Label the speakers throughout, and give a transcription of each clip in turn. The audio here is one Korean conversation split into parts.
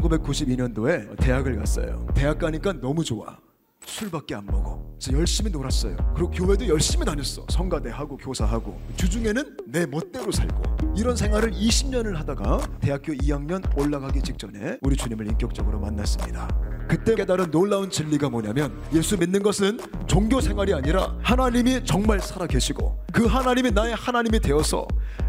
Speaker 1: 1992년도에 대학을 갔어요. 대학 가니까 너무 좋아. 술밖에 안 먹어. 그래서 열심히 놀았어요. 그리고 교회도 열심히 다녔어. 성가대하고 교사하고. 주중에는 내 멋대로 살고. 이런 생활을 20년을 하다가 대학교 2학년 올라가기 직전에 우리 주님을 인격적으로 만났습니다. 그때 깨달은 놀라운 진리가 뭐냐면 예수 믿는 것은 종교 생활이 아니라 하나님이 정말 살아 계시고 그 하나님이 나의 하나님이 되어서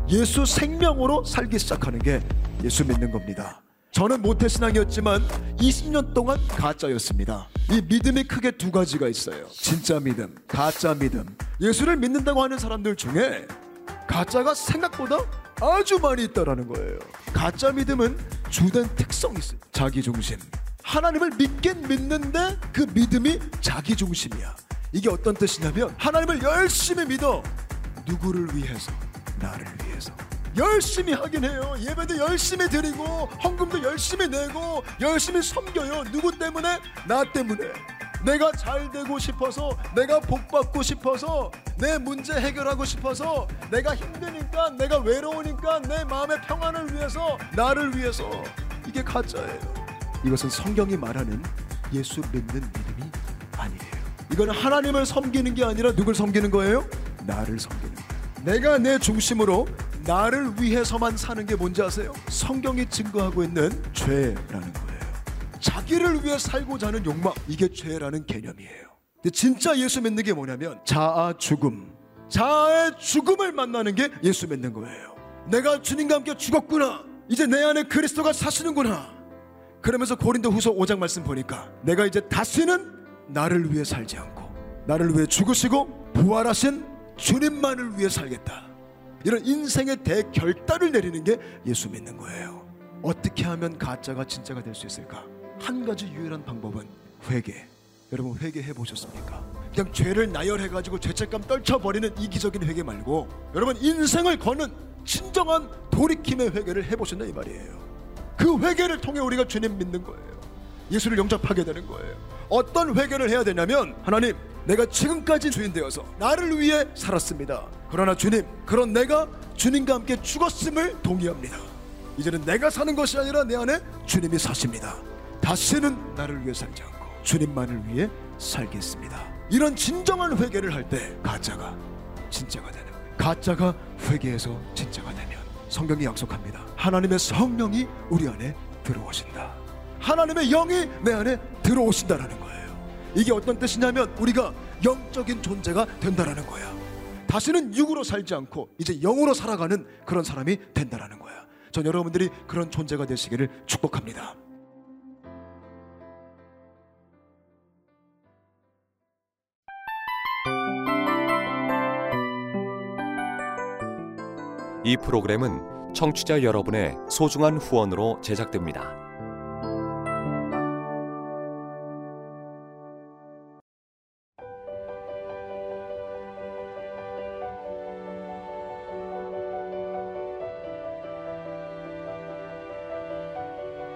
Speaker 1: 예수 생명으로 살기 시작하는 게 예수 믿는 겁니다. 저는 모태신앙이었지만 20년 동안 가짜였습니다. 이 믿음이 크게 두 가지가 있어요. 진짜 믿음, 가짜 믿음. 예수를 믿는다고 하는 사람들 중에 가짜가 생각보다 아주 많이 있다라는 거예요. 가짜 믿음은 주된 특성이 있어요. 자기 중심. 하나님을 믿긴 믿는데 그 믿음이 자기 중심이야. 이게 어떤 뜻이냐면 하나님을 열심히 믿어. 누구를 위해서? 나를 위해서. 열심히 하긴 해요. 예배도 열심히 드리고 헌금도 열심히 내고 열심히 섬겨요. 누구 때문에? 나 때문에. 내가 잘 되고 싶어서 내가 복 받고 싶어서 내 문제 해결하고 싶어서 내가 힘드니까 내가 외로우니까 내 마음의 평안을 위해서 나를 위해서 이게 가짜예요. 이것은 성경이 말하는 예수 믿는 믿음이 아니에요. 이건 하나님을 섬기는 게 아니라 누굴 섬기는 거예요? 나를 섬기는 거예요. 내가 내 중심으로 나를 위해서만 사는 게 뭔지 아세요? 성경이 증거하고 있는 죄라는 거예요. 자기를 위해 살고자 하는 욕망, 이게 죄라는 개념이에요. 근데 진짜 예수 믿는 게 뭐냐면 자아 죽음, 자아의 죽음을 만나는 게 예수 믿는 거예요. 내가 주님과 함께 죽었구나. 이제 내 안에 그리스도가 사시는구나. 그러면서 고린도 후서 5장 말씀 보니까 내가 이제 다시는 나를 위해 살지 않고 나를 위해 죽으시고 부활하신 주님만을 위해 살겠다. 이런 인생의 대결단을 내리는 게 예수 믿는 거예요. 어떻게 하면 가짜가 진짜가 될 수 있을까? 한 가지 유일한 방법은 회개. 여러분 회개해 보셨습니까? 그냥 죄를 나열해 가지고 죄책감 떨쳐 버리는 이기적인 회개 말고 여러분 인생을 거는 진정한 돌이킴의 회개를 해 보셨나 이 말이에요. 그 회개를 통해 우리가 주님 믿는 거예요. 예수를 영접하게 되는 거예요. 어떤 회개를 해야 되냐면 하나님 내가 지금까지 주인 되어서 나를 위해 살았습니다. 그러나 주님 그런 내가 주님과 함께 죽었음을 동의합니다. 이제는 내가 사는 것이 아니라 내 안에 주님이 사십니다. 다시는 나를 위해 살지 않고 주님만을 위해 살겠습니다. 이런 진정한 회개를 할 때 가짜가 진짜가 되는. 가짜가 회개에서 진짜가 되면 성경이 약속합니다. 하나님의 성령이 우리 안에 들어오신다. 하나님의 영이 내 안에 들어오신다라는 거예요. 이게 어떤 뜻이냐면 우리가 영적인 존재가 된다라는 거야. 다시는 육으로 살지 않고 이제 영으로 살아가는 그런 사람이 된다라는 거야. 전 여러분들이 그런 존재가 되시기를 축복합니다.
Speaker 2: 이 프로그램은 청취자 여러분의 소중한 후원으로 제작됩니다.